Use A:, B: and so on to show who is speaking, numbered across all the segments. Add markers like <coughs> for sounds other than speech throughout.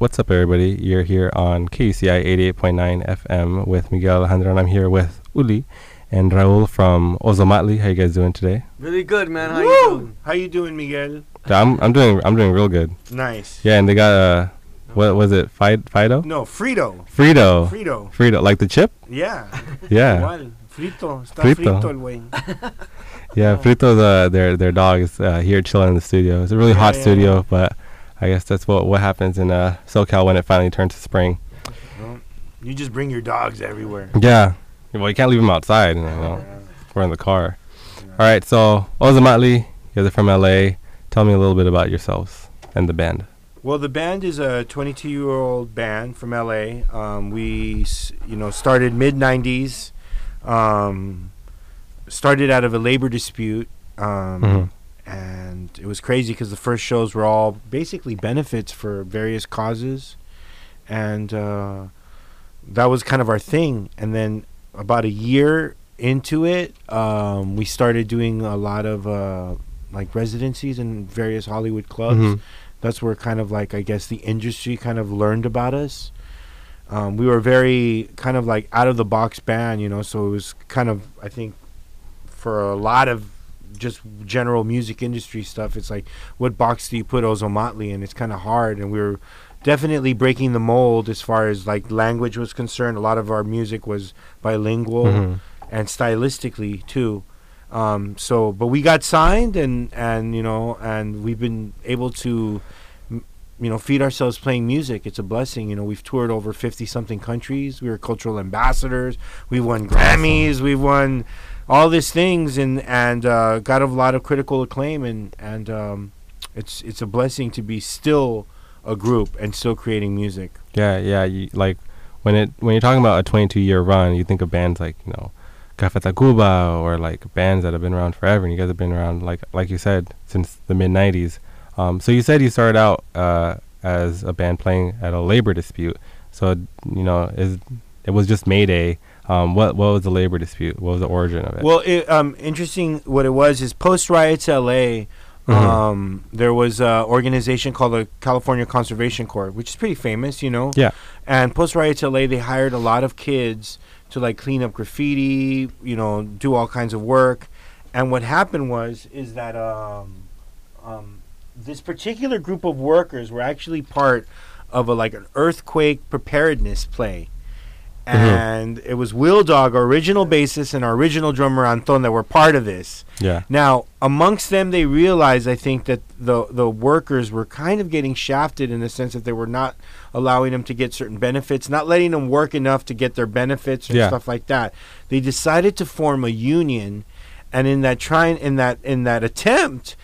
A: What's up, everybody? You're here on KUCI 88.9 FM with Miguel Alejandro, and I'm here with Uli and Raul from Ozomatli. How you guys doing today?
B: Really good, man. How
C: Woo!
B: you doing?
C: How you doing, Miguel?
A: I'm I'm doing I'm doing real good.
C: Nice.
A: Yeah, and they got uh, what was it? Fido? Fido?
C: No, Frito.
A: Frito.
C: Frito.
A: Frito, like the chip?
C: Yeah. <laughs>
A: Yeah,
C: Igual. Frito. Está
A: Frito.
C: frito, el güey. <laughs>
A: yeah. Frito's uh, their their dog is uh, here chilling in the studio. It's a really
C: Yeah,
A: hot
C: yeah,
A: studio,
C: yeah.
A: but I guess that's what what happens in uh, SoCal when it finally turns to spring.
C: Well, you just bring your dogs everywhere.
A: Yeah. Well, you can't leave them outside. You know, we're in the car. All right, so Ozomatli, you guys are from LA. Tell me a little bit about yourselves and the band.
C: Well, the band is a 22-year-old band from LA. Um, we, you know, started mid 90s. Um, started out of a labor dispute. Um,
A: Mhm.
C: And it was crazy because the first shows were all basically benefits for various causes, and uh, that was kind of our thing. And then about a year into it, um, we started doing a lot of uh, like residencies in various Hollywood clubs.
A: Mhm.
C: That's where kind of like I guess the industry kind of learned about us. Um, we were very kind of like out of the box band, you know. So it was kind of I think for a lot of just general music industry stuff, it's like what box do you put Ozomatli in? It's kind of hard, and we were definitely breaking the mold as far as like language was concerned. A lot of our music was bilingual
A: Mhm.
C: and stylistically too. Um, so, but we got signed, and and you know, and we've been able to, you know, feed ourselves playing music. It's a blessing. You know, we've toured over fifty something countries. We were cultural ambassadors. We won Grammys. We won all these things, and and uh, got a lot of critical acclaim. And and um, it's it's a blessing to be still a group and still creating music.
A: Yeah, yeah. You, like when it when you're talking about a 22 year run, you think of bands like you know, Café Tacuba or like bands that have been around forever. And you guys have been around like like you said since the mid 90s. Um, so you said you started out uh, as a band playing at a labor dispute. So you know, is it was just Mayday. Um, what what was the labor dispute? What was the origin of it?
C: Well, it, um, interesting. What it was is post riots LA.
A: Mhm.
C: Um, there was an organization called the California Conservation Corps, which is pretty famous, you know.
A: Yeah.
C: And post riots LA, they hired a lot of kids to like clean up graffiti, you know, do all kinds of work. And what happened was is that um, um, this particular group of workers were actually part of a like an earthquake preparedness play.
A: Mhm.
C: And it was Will Dog, our original bassist, and our original drummer Anton that were part of this.
A: yeah.
C: Now, amongst them, they realized, I think, that the the workers were kind of getting shafted in the sense that they were not allowing them to get certain benefits, not letting them work enough to get their benefits and
A: Yeah.
C: stuff like that. They decided to form a union, and in that trying in that in that attempt,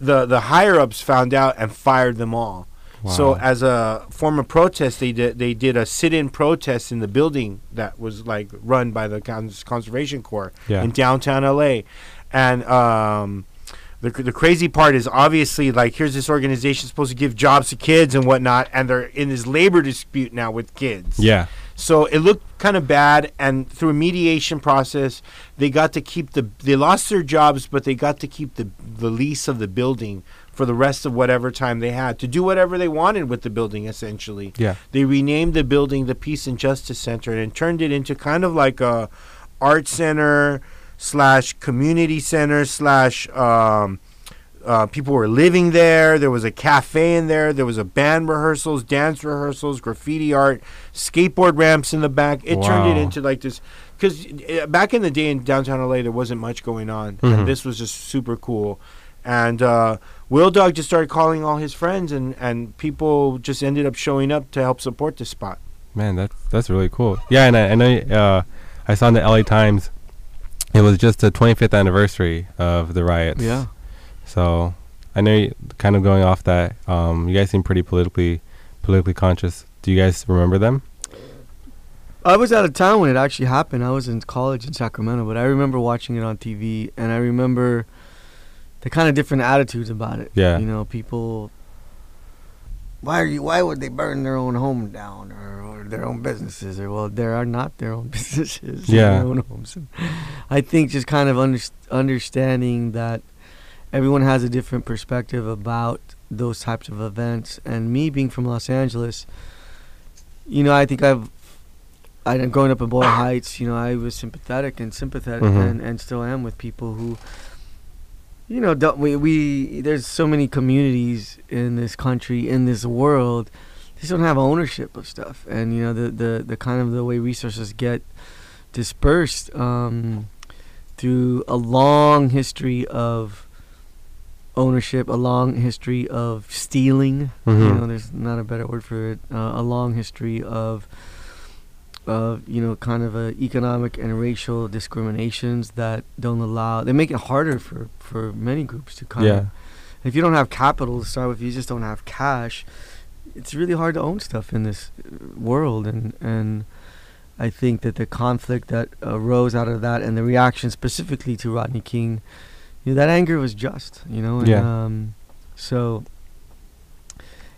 C: the the higher ups found out and fired them all. So as a form of protest, they did they did a sit-in protest in the building that was like run by the Cons- Conservation Corps
A: Yeah.
C: in downtown LA, and um, the the crazy part is obviously like here's this organization supposed to give jobs to kids and whatnot, and they're in this labor dispute now with kids.
A: Yeah.
C: So it looked kind of bad, and through a mediation process, they got to keep the. They lost their jobs, but they got to keep the the lease of the building for the rest of whatever time they had to do whatever they wanted with the building. Essentially,
A: Yeah.
C: they renamed the building the Peace and Justice Center and turned it into kind of like a art center slash community center slash. Um, uh, people were living there. There was a cafe in there. There was a band rehearsals, dance rehearsals, graffiti art, skateboard ramps in the back. It turned it into like this because back in the day in downtown LA there wasn't much going on,
A: Mhm.
C: and this was just super cool. And uh, Will Dog just started calling all his friends, and and people just ended up showing up to help support the spot.
A: Man, that's that's really cool. Yeah, and I, I uh, I saw in the LA Times it was just the 25th anniversary of the riots.
B: Yeah.
A: So I know, you, kind of going off that, um, you guys seem pretty politically politically conscious. Do you guys remember them?
B: I was out of town when it actually happened. I was in college in Sacramento, but I remember watching it on TV, and I remember the kind of different attitudes about it.
A: Yeah.
B: You know, people. Why are you? Why would they burn their own home down or, or their own businesses? Or well, there are not their own <laughs> businesses.
A: Yeah.
B: Their own homes. I think just kind of under, understanding that everyone has a different perspective about those types of events. And me being from Los Angeles, you know, I think I've I growing up in Boyle Heights, you know, I was sympathetic and sympathetic
A: Mhm.
B: and, and still am with people who you know, don't, we we there's so many communities in this country, in this world, they just don't have ownership of stuff. And you know, the the, the kind of the way resources get dispersed um, through a long history of ownership, a long history of stealing. You
A: Mhm.
B: know, there's not a better word for it. Uh, a long history of, of you know, kind of a economic and racial discriminations that don't allow. They make it harder for for many groups to kind
A: Yeah.
B: of. If you don't have capital to start with, you just don't have cash. It's really hard to own stuff in this uh, world, and and I think that the conflict that arose out of that and the reaction specifically to Rodney King, you know, that anger was just, you know, and,
A: Yeah.
B: Um, so,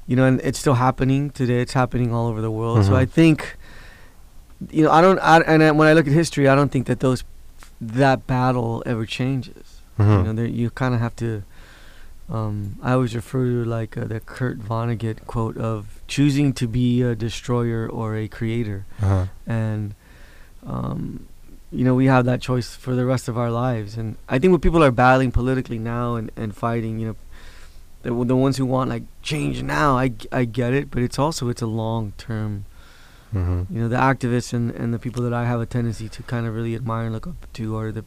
B: you know, and it's still happening today. It's happening all over the world. So
A: Mhm.
B: I think, you know, I don't, I, and I, when I look at history, I don't think that those, that battle ever changes. You
A: Mhm.
B: know, you kind of have to. Um, I always refer to like uh, the Kurt Vonnegut quote of choosing to be a destroyer or a creator
A: Uh-huh.
B: and um, you know we have that choice for the rest of our lives and i think what people are battling politically now and, and fighting you know the, the ones who want like change now I, I get it but it's also it's a long term
A: Mhm.
B: you know the activists and, and the people that i have a tendency to kind of really admire and look up to are the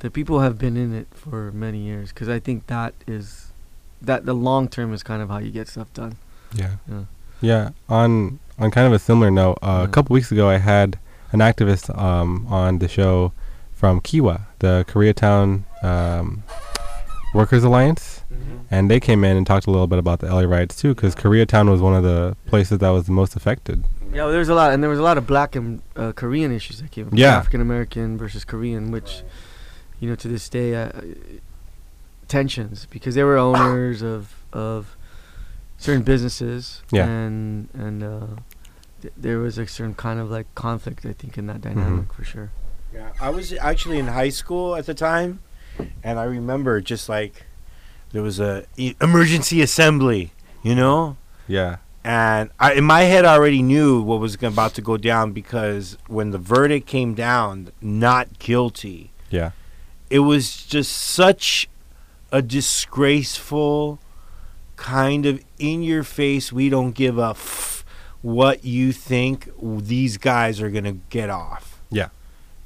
B: the people who have been in it for many years because i think that is that the long term is kind of how you get stuff done
A: Yeah.
B: Yeah.
A: Yeah. On on kind of a similar note, uh,
B: Yeah.
A: a couple weeks ago, I had an activist um, on the show from Kiwa, the Koreatown um, Workers Alliance, and they came in and talked a little bit about the LA riots too, because Koreatown was one of the places that was the most affected.
B: Yeah, well, was a lot, and there was a lot of black and uh, Korean issues that came up.
A: Yeah.
B: African American versus Korean, which, you know, to this day, uh, tensions because they were owners of of certain businesses.
A: Yeah.
B: And and uh, th- there was a certain kind of like conflict, I think, in that mm-hmm. dynamic for sure.
C: Yeah, I was actually in high school at the time, and I remember just like there was a e- emergency assembly, you know,
A: Yeah.
C: and I in my head I already knew what was about to go down because when the verdict came down, not guilty,
A: Yeah.
C: it was just such a disgraceful kind of in your face. We don't give a f- what you think these guys are gonna get off.
A: Yeah.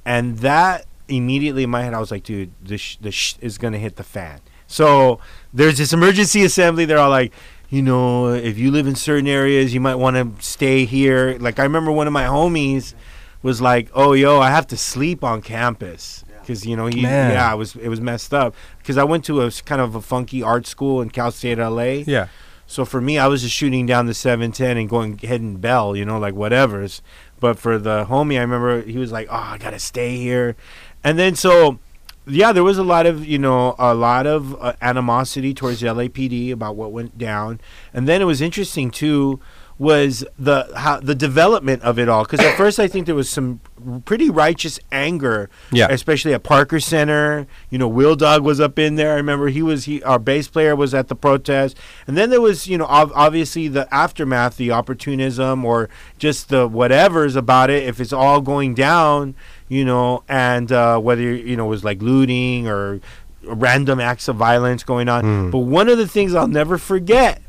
C: and that immediately in my head, I was like, dude, this sh- this sh- is gonna hit the fan. So there's this emergency assembly. They're all like, you know, if you live in certain areas, you might want to stay here. Like I remember one of my homies was like, "Oh, yo, I have to sleep on campus." Because you know he
A: Man.
C: yeah it was it was messed up because I went to a kind of a funky art school in Cal State LA
A: Yeah.
C: So for me, I was just shooting down the 710 and going heading bell, you know, like whatever's. But for the homie, I remember he was like, "Oh, I gotta stay here," and then so, yeah, there was a lot of you know a lot of uh, animosity towards the LAPD about what went down, and then it was interesting too was the how the development of it all because at first I think there was some pretty righteous anger
A: Yeah.
C: especially at Parker Center. You know, Will Dog was up in there. I remember he was he our bass player was at the protest, and then there was you know ob- obviously the aftermath, the opportunism or just the whatever's about it. If it's all going down, you know, and uh, whether you know it was like looting or random acts of violence going on.
A: Mm.
C: But one of the things I'll never forget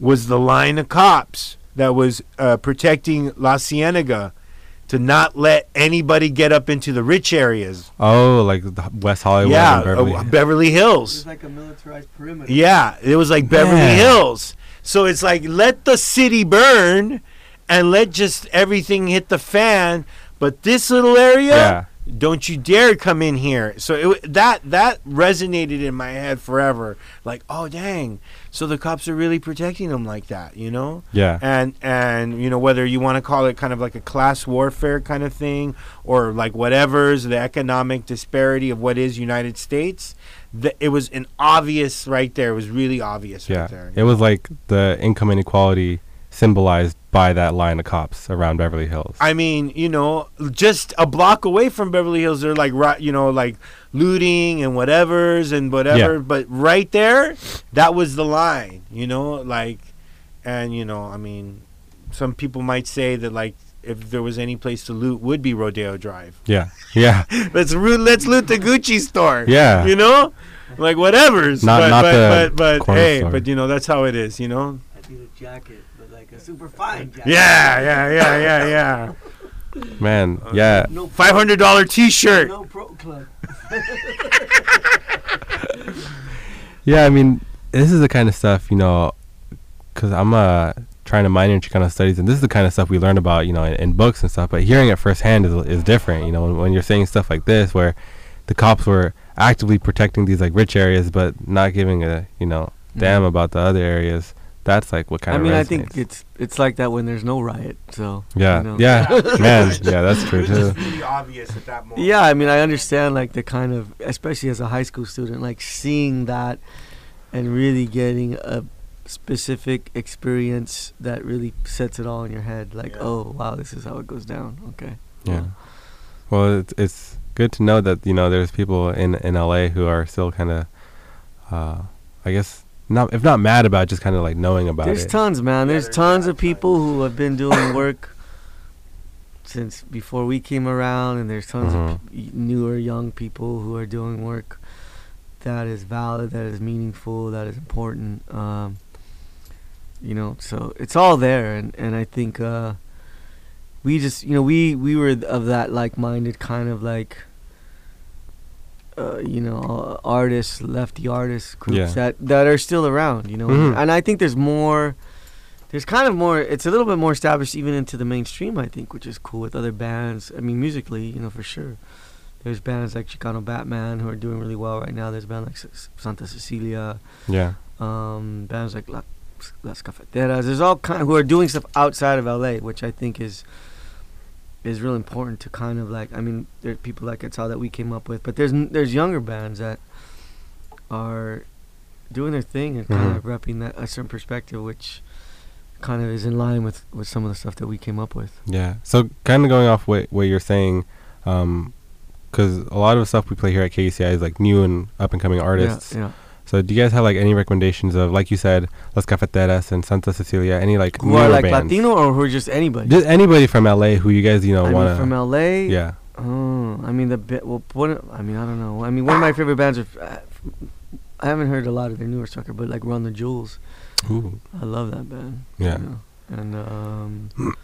C: was the line of cops that was uh, protecting La Cienega to not let anybody get up into the rich areas.
A: Oh, like West Hollywood
C: yeah,
A: and Beverly.
C: uh, Beverly Hills.
B: like a militarized perimeter.
C: Yeah, it was like Beverly
A: Man.
C: Hills. So it's like let the city burn and let just everything hit the fan, but this little area
A: yeah.
C: don't you dare come in here. So it, that that resonated in my head forever. Like, oh dang, so the cops are really protecting them like that, you know?
A: Yeah.
C: And and you know whether you want to call it kind of like a class warfare kind of thing or like whatever's the economic disparity of what is United States, the, it was an obvious right there. It was really obvious
A: Yeah.
C: right there.
A: It was like the income inequality symbolized by that line of cops around Beverly Hills.
C: I mean, you know, just a block away from Beverly Hills, they're like, you know, like looting and whatever's and whatever.
A: Yeah.
C: But right there, that was the line, you know, like, and you know, I mean, some people might say that like if there was any place to loot, would be Rodeo Drive.
A: yeah, yeah, <laughs>
C: let's root, let's loot the Gucci store.
A: yeah.
C: you know, like whatever's.
A: Not-
C: but,
A: not
C: but,
A: the
C: but, but
A: corner
C: hey,
A: store.
C: but you know that's how it is. You know.
B: I need a jacket, super fine.
C: Yeah, yeah, yeah, yeah, yeah.
A: Man, <laughs> yeah,
B: No
C: Five hundred dollar T-shirt.
B: No pro club. <laughs>
A: yeah. I mean, this is the kind of stuff you know, because I'm uh trying to minor in Chicano studies, and this is the kind of stuff we learn about, you know, in, in books and stuff. But hearing it firsthand is is different. You know, when, when you're saying stuff like this, where the cops were actively protecting these like rich areas, but not giving a you know damn about the other areas. That's like what kind
B: I
A: of.
B: I mean, I think it's it's like that when there's no riot. So
A: Yeah,
B: you know.
A: yeah, <laughs> man, yeah, that's true too.
C: really obvious at that moment.
B: Yeah, I mean, I understand like the kind of, especially as a high school student, like seeing that and really getting a specific experience that really sets it all in your head. Like,
C: Yeah.
B: oh wow, this is how it goes down. Okay.
A: Yeah. Well, it's it's good to know that you know there's people in in LA who are still kind of, uh, I guess not if not mad about, it, just kind of like knowing about
B: There's
A: it.
B: tons, man.
C: Yeah,
B: There's
C: there's
B: tons of people who have been doing work since before we came around, and there's tons
A: Mhm.
B: of p- newer young people who are doing work that is valid, that is meaningful, that is important. Um, you know, so it's all there, and and I think uh, we just, you know, we we were of that like-minded kind of like. Uh, you know, uh, artists, lefty artists groups
A: Yeah.
B: that that are still around. You know,
A: Mhm.
B: and I think there's more. There's kind of more. It's a little bit more established even into the mainstream. I think, which is cool with other bands. I mean, musically, you know, for sure. There's bands like Chicano Batman who are doing really well right now. There's bands like S- Santa Cecilia,
A: Yeah,
B: um, bands like La, Las Cafeteras. There's all kind who are doing stuff outside of LA, which I think is is real important to kind of like. I mean, there's people like it's all that we came up with, but there's there's younger bands that are doing their thing and kind
A: Mhm.
B: of repping that a certain perspective, which kind of is in line with with some of the stuff that we came up with.
A: yeah. So kind of going off what what you're saying, because a lot of the stuff we play here at KUCI is like new and up and coming artists.
B: Yeah, yeah.
A: So do you guys have like any recommendations of like you said, Las Cafeteras and Santa Cecilia, any like
B: Who are like
A: bands?
B: Latino or who are just anybody?
A: Just anybody from LA who you guys you know want
B: from. LA.
A: Yeah.
B: Oh, I mean the bit. Well, what? I mean, I don't know. I mean, one of my favorite bands are. Uh, I haven't heard a lot of their newer stuff, but like Run the Jewels.
A: Ooh.
B: I love that band. you
A: Yeah.
B: know. And um, <coughs>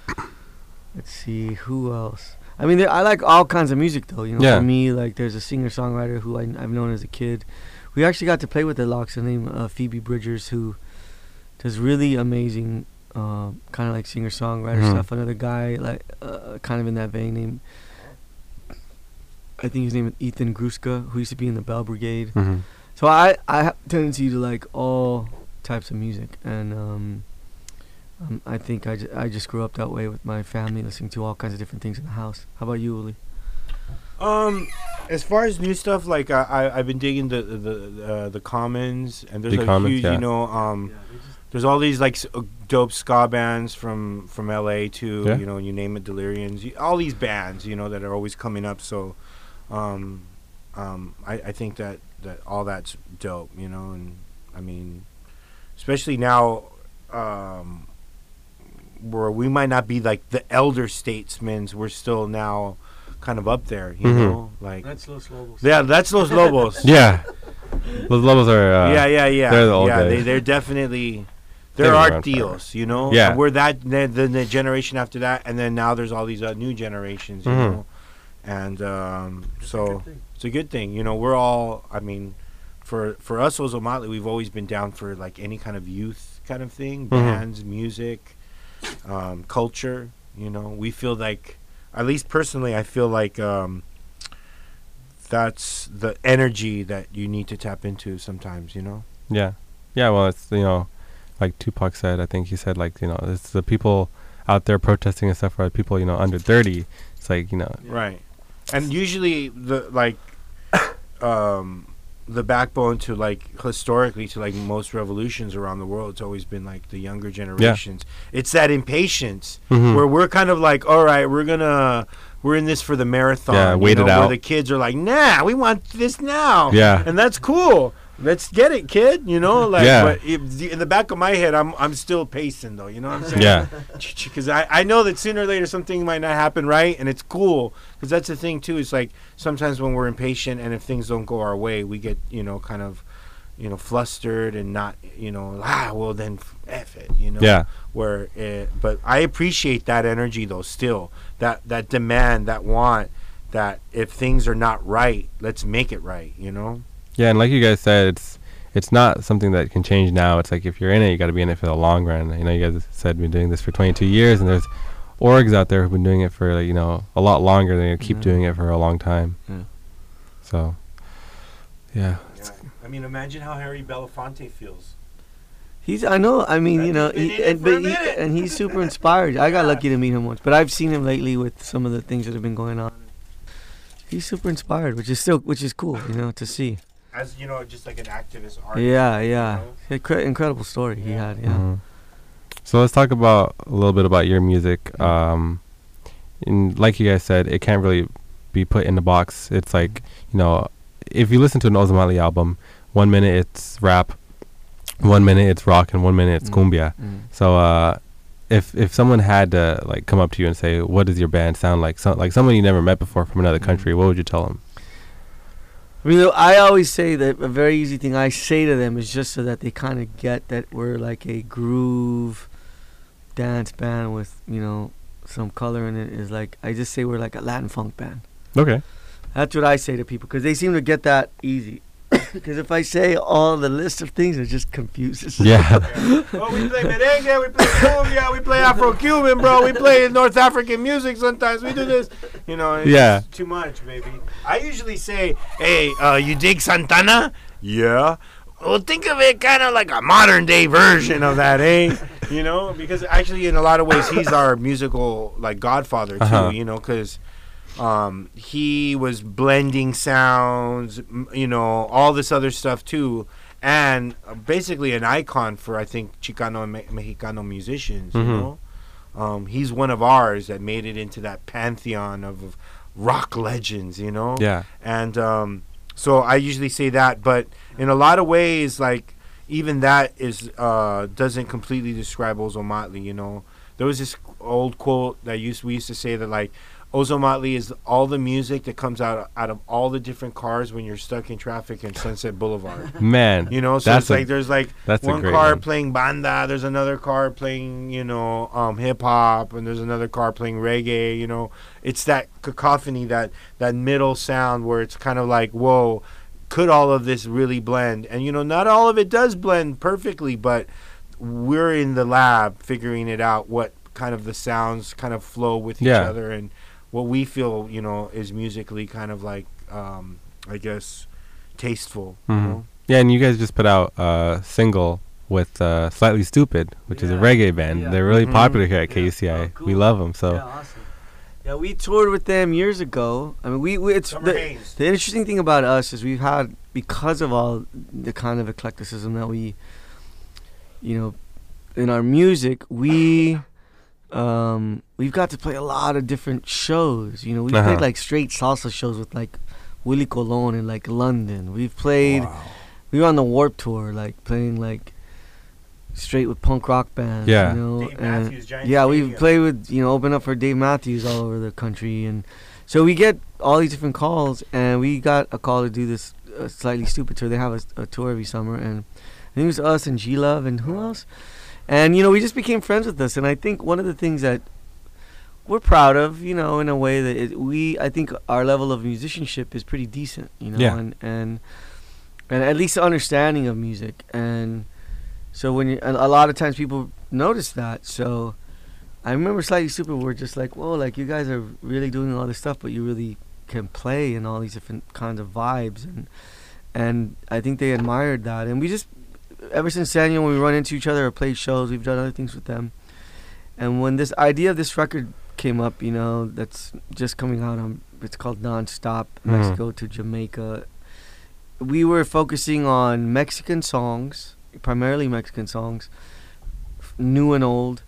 B: let's see who else. I mean, I like all kinds of music though. You know,
A: Yeah.
B: for me, like there's a singer songwriter who I, I've known as a kid. We actually got to play with the Locks. Her name uh, Phoebe Bridgers, who does really amazing, uh, kind of like singer songwriter
A: Mhm.
B: stuff. Another guy like uh, kind of in that vein named. I think his name is Ethan Gruska, who used to be in the Belle Brigade.
A: hmm
B: So I I have a tendency to like all types of music, and um, um, I think I, I just grew up that way with my family, listening to all kinds of different things in the house. How about you, Uli?
C: Um, as far as new stuff, like I, I I've been digging the the uh, the commons, and there's
A: The
C: a
A: Commons,
C: huge,
A: yeah.
C: you know, um, there's all these like s- uh, dope ska bands from from LA to
A: Yeah.
C: you know you name it, Delirians, all these bands, you know, that are always coming up. So, um, um, I I think that that all that's dope, you know, and I mean, especially now, um, where we might not be like the elder statesmen, we're still now kind of up there, you
A: Mhm.
C: know, like.
B: That's Los Lobos.
C: Yeah, that's Los <laughs> Lobos.
A: Yeah. Those levels are. Uh,
C: yeah, yeah, yeah.
A: they're the old
C: yeah,
A: days.
C: they they're definitely
A: They've
C: they're
A: been
C: art deals, you know.
A: Yeah.
C: we're that then the, the generation after that, and then now there's all these uh, new generations, you
A: Mhm.
C: know, and um, so it's a good thing, you know. We're all, I mean, for for us, Ozomatli, we've always been down for like any kind of youth kind of thing,
A: Mhm.
C: bands, music, um, culture. You know, we feel like, at least personally, I feel like. Um, that's the energy that you need to tap into sometimes, you know?
A: Yeah. Yeah. Well, it's you know, like Tupac said. I think he said like you know, it's the people out there protesting and stuff are people you know under thirty. It's like you know.
C: Right. And usually the like <coughs> um the backbone to like historically to like most revolutions around the world. It's always been like the younger generations. It's that impatience
A: Mhm.
C: where we're kind of like, all right, we're gonna we're in this for the marathon.
A: Yeah,
C: you
A: wait it
C: know,
A: out.
C: Where the kids are like, nah, we want this now.
A: Yeah.
C: and that's cool. Let's get it, kid. You know, <laughs> like,
A: Yeah.
C: but if, in the back of my head, I'm I'm still pacing though. You know what I'm saying?
A: Yeah. <laughs>
C: because I, I know that sooner or later something might not happen right and it's cool because that's the thing too it's like sometimes when we're impatient and if things don't go our way we get you know kind of you know flustered and not you know ah well then f it you know
A: Yeah.
C: where it, but I appreciate that energy though still that that demand that want that if things are not right let's make it right you know
A: Yeah, and like you guys said, it's it's not something that can change now. It's like if you're in it, you got to be in it for the long run. You know, you guys said been doing this for 22 years, and there's orgs out there who've been doing it for like, you know a lot longer. They keep
B: Mhm.
A: doing it for a long time.
B: Yeah.
A: So, yeah,
C: yeah. I mean imagine how Harry Belafonte feels
B: He's. I know. I mean, you know,
C: He's been
B: he,
C: in it
B: and, but he, and he's super <laughs> inspired. I got lucky to meet him once, but I've seen him lately with some of the things that have been going on. He's super inspired, which is still, which is cool, you know, to see.
C: As you know just like an activist artist
B: Yeah,
C: you
B: yeah.
C: know?
B: Incredible story he had. Yeah.
A: Mhm. So let's talk about a little bit about your music. Um, and like you guys said, it can't really be put in the box. It's like you know, if you listen to an Ozomatli album, one minute it's rap, one minute it's rock, and one minute it's
B: Mm.
A: cumbia.
B: Mm.
A: So uh, if if someone had to like come up to you and say, "What does your band sound like?" So, like someone you never met before from another
B: Mm.
A: country, what would you tell them?
B: I mean, I always say that a very easy thing I say to them is just so that they kind of get that we're like a groove dance band with, you know, some color in it. Is like, I just say we're like a Latin funk band.
A: Okay.
B: That's what I say to people because they seem to get that easy. Because if I say all the list of things, it just confuses. them.
A: Yeah. <laughs>
C: Oh, we play merengue, we play cumbia, we play Afro-Cuban, bro. We play North African music sometimes. We do this, you know. It's
A: Yeah.
C: Too much, maybe. I usually say, "Hey, uh, you dig Santana? Yeah." Well, think of it kind of like a modern day version of that, eh? You know, because actually, in a lot of ways, he's our musical like godfather too.
A: Uh-huh.
C: You know, because um, he was blending sounds, you know, all this other stuff too, and uh, basically an icon for I think Chicano and Me- Mexicano musicians. You
A: Mhm.
C: know, um, he's one of ours that made it into that pantheon of, of rock legends. You know,
A: Yeah.
C: and um, so I usually say that, but in a lot of ways, like even that is uh, doesn't completely describe Ozomatli. You know, there was this old quote that used we used to say that like Ozomatli is all the music that comes out out of all the different cars when you're stuck in traffic in Sunset Boulevard. <laughs>
A: Man.
C: You know, so
A: That's
C: it's
A: a-
C: like there's like one car
A: one.
C: playing banda, there's another car playing, you know, um, hip hop, and there's another car playing reggae. You know, it's that cacophony, that that middle sound where it's kind of like, whoa, could all of this really blend? And you know, not all of it does blend perfectly, but we're in the lab figuring it out. What kind of the sounds kind of flow with each
A: Yeah.
C: other, and what we feel, you know, is musically kind of like, um, I guess, tasteful. You
A: Mhm.
C: know?
A: Yeah, and you guys just put out a single with uh, Slightly Stoopid, which is a reggae band.
B: Yeah.
A: They're really
C: Mhm.
A: popular here at
B: Yeah.
A: KUCI.
B: Oh,
A: We love them. So
B: Yeah, awesome. Yeah, we toured with them years ago. I mean, we, we it's the, the interesting thing about us is we've had because of all the kind of eclecticism that we, you know, in our music, we, um, we've got to play a lot of different shows. You know, we
A: Uh-huh.
B: played like straight salsa shows with like Willie Colon in like London. We've played. We were on the Warped Tour, like playing like straight with punk rock bands.
A: Yeah.
B: You know,
C: Dave
B: and-
C: Matthews, Giant
B: yeah, we
C: Stadium.
B: played with you know open up for Dave Matthews all over the country, and so we get all these different calls, and we got a call to do this uh, Slightly Stoopid tour. They have a, a tour every summer, and I think it was us and G Love and who else, and you know we just became friends with us, and I think one of the things that we're proud of, you know, in a way that it, we, I think our level of musicianship is pretty decent, you know,
A: Yeah.
B: and and and at least understanding of music, and so when you, a, a lot of times people notice that, so I remember slightly super We're just like, whoa, like you guys are really doing all this stuff, but you really can play in all these different kinds of vibes, and and I think they admired that, and we just ever since Daniel, when we run into each other or play shows, we've done other things with them, and when this idea of this record came up, you know, that's just coming out on, it's called Nonstop
A: Mhm.
B: Mexico to Jamaica. we were focusing on Mexican songs, primarily Mexican songs, new and old,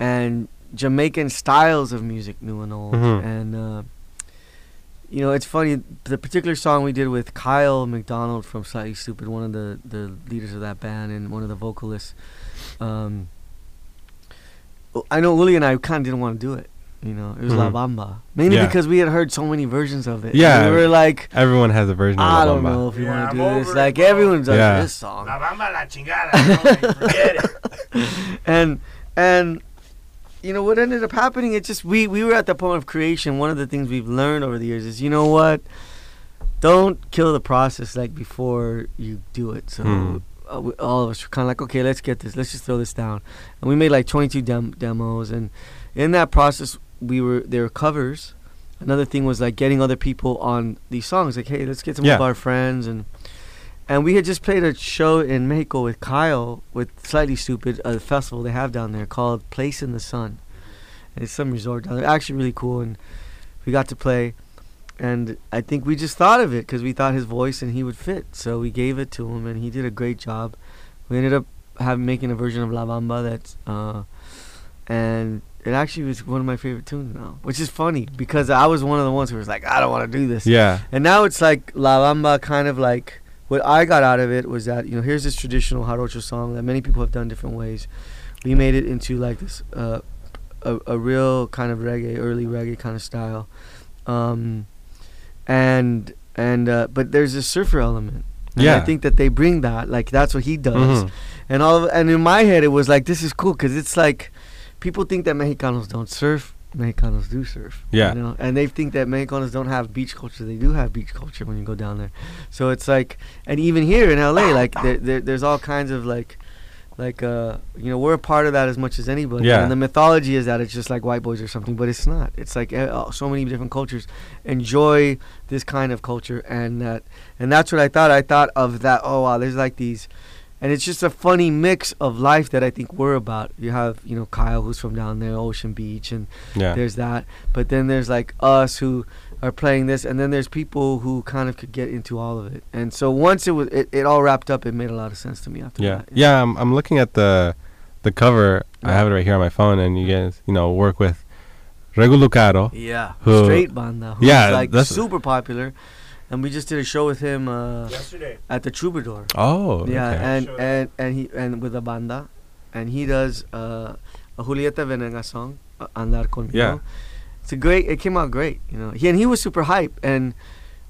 B: and Jamaican styles of music, new and old.
A: Mhm.
B: And uh, you know, it's funny. The particular song we did with Kyle McDonald from Slightly Stoopid, one of the the leaders of that band and one of the vocalists. Um, I know Willie and I kind of didn't want to do it. You know, it was La
A: Mhm.
B: Bamba mainly
A: Yeah.
B: because we had heard so many versions of it.
A: Yeah.
B: we were like.
A: Everyone has a version of
B: I
A: La
B: don't know if you
C: Yeah,
B: want to do this.
C: over it,
B: Like
C: everyone's
B: everyone does
A: Yeah.
B: this song,
C: La bamba la chingada. bro. Forget it. <laughs>
B: and and you know what ended up happening? It just we we were at the point of creation. One of the things we've learned over the years is you know what, don't kill the process like before you do it. So.
A: Hmm.
B: Uh, we, all of us were kind of like, okay, let's get this. Let's just throw this down, and we made like 22 dem- demos. And in that process, we were there were covers. Another thing was like getting other people on these songs. Like, hey, let's get some
A: Yeah.
B: of our friends and and we had just played a show in Mexico with Kyle with Slightly Stoopid, a festival they have down there called Closer to the Sun. And it's some resort down there. Actually, really cool. And we got to play. And I think we just thought of it because we thought his voice and he would fit. So we gave it to him, and he did a great job. We ended up having making a version of La Bamba that's, uh, and it actually was one of my favorite tunes now, which is funny because I was one of the ones who was like, I don't want to do this.
A: Yeah.
B: And now it's like La Bamba kind of like what I got out of it was that, you know, here's this traditional jarocho song that many people have done different ways. We made it into like this uh, a, a real kind of reggae, early reggae kind of style. Um, and and uh, but there's a surfer element. And
A: Yeah.
B: I think that they bring that like that's what he does.
A: Mhm.
B: And all of, and in my head it was like this is cool cuz it's like people think that Mexicanos don't surf. Mexicanos do surf.
A: Yeah.
B: You know, and they think that Mexicanos don't have beach culture. They do have beach culture when you go down there. So it's like, and even here in LA, like there, there there's all kinds of like, like uh, you know, we're a part of that as much as anybody.
A: Yeah.
B: And the mythology is that it's just like white boys or something, but it's not. It's like eh, oh, so many different cultures enjoy this kind of culture, and that, and that's what I thought. I thought of that. Oh wow, there's like these. And it's just a funny mix of life that I think we're about. You have, you know, Kyle who's from down there, Ocean Beach, and
A: Yeah.
B: there's that. But then there's like us who are playing this, and then there's people who kind of could get into all of it. And so once it was, it, it all wrapped up. It made a lot of sense to me after
A: Yeah.
B: that.
A: Yeah. yeah. I'm, I'm looking at the the cover. I have it right here on my phone, and you guys, you know, work with Regulo Caro.
B: Yeah.
A: Who-
B: Straight banda. Who's
A: Yeah,
B: like super popular, and we just did a show with him uh,
C: Yesterday.
B: at the Troubadour.
A: Oh.
B: yeah,
A: okay.
B: and and and he and with a banda, and he does uh, a Julieta Venegas song, uh, Andar Conmigo.
A: Yeah.
B: It's a great. It came out great, you know. He and he was super hype, and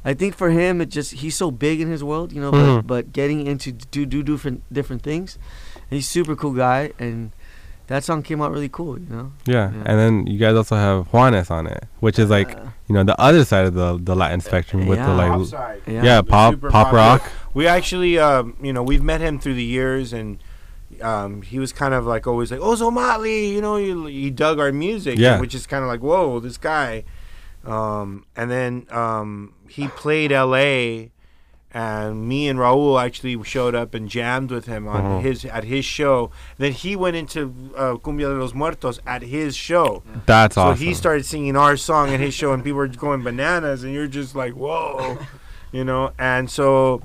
B: I think for him, it just he's so big in his world, you know.
A: Mhm.
B: But but getting into do do different different things, and he's a super cool guy, and that song came out really cool, you know.
A: yeah.
B: yeah.
A: And then you guys also have Juanes on it, which is like,
B: Uh,
A: you know, the other side of the the Latin spectrum with the like, l-
C: Outside.
B: yeah.
A: yeah,
C: The
A: pop pop
C: popular-
A: rock.
C: We actually, um, you know, we've met him through the years, and um, he was kind of like always like, "Oh, Somali," you know, he, he dug our music,
A: Yeah.
C: which is kind of like, "Whoa, this guy." Um, and then um, he played L.A. and me and Raul actually showed up and jammed with him on
A: Mhm.
C: his at his show. Then he went into uh, Cumbia de los Muertos at his show.
A: That's
C: So
A: awesome.
C: he started singing our song at his show, and people were going bananas, and you're just like, whoa, you know. And so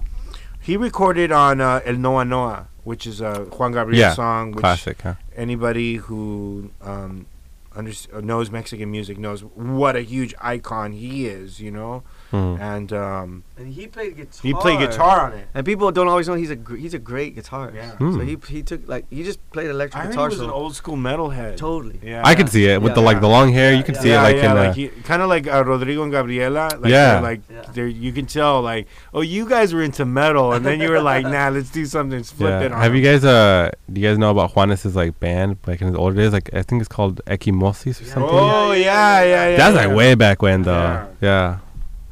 C: he recorded on uh, El Noa Noa, which is a Juan Gabriel
A: Yeah,
C: song, which
A: Classic, huh?
C: anybody who um, under- knows Mexican music knows what a huge icon he is, you know.
A: Mhm.
C: And um,
B: and he played guitar.
C: he played guitar on it.
B: and people don't always know he's a gr- he's a great guitarist.
C: Yeah.
A: Hmm.
B: So he he took like he just played electric
C: I heard he
B: guitar.
C: was
B: so
C: an old school metalhead.
B: totally.
C: Yeah.
A: I could see it with
B: Yeah.
A: the like the long hair. You can see
C: yeah,
A: it like
C: yeah,
A: in
C: like
A: the
C: kind of like uh, Rodrigo and Gabriela. Like
A: Yeah.
C: like
B: Yeah.
C: you can tell like, oh, you guys were into metal, and then you were like, nah, let's do something, flip <laughs>
A: yeah.
C: it. On
A: Have you guys uh do you guys know about Juanes' like band like in his older days? Like I think it's called Ekhymosis or
B: Yeah.
A: something.
C: Oh yeah, yeah, yeah.
A: That's like way back when though.
C: Yeah.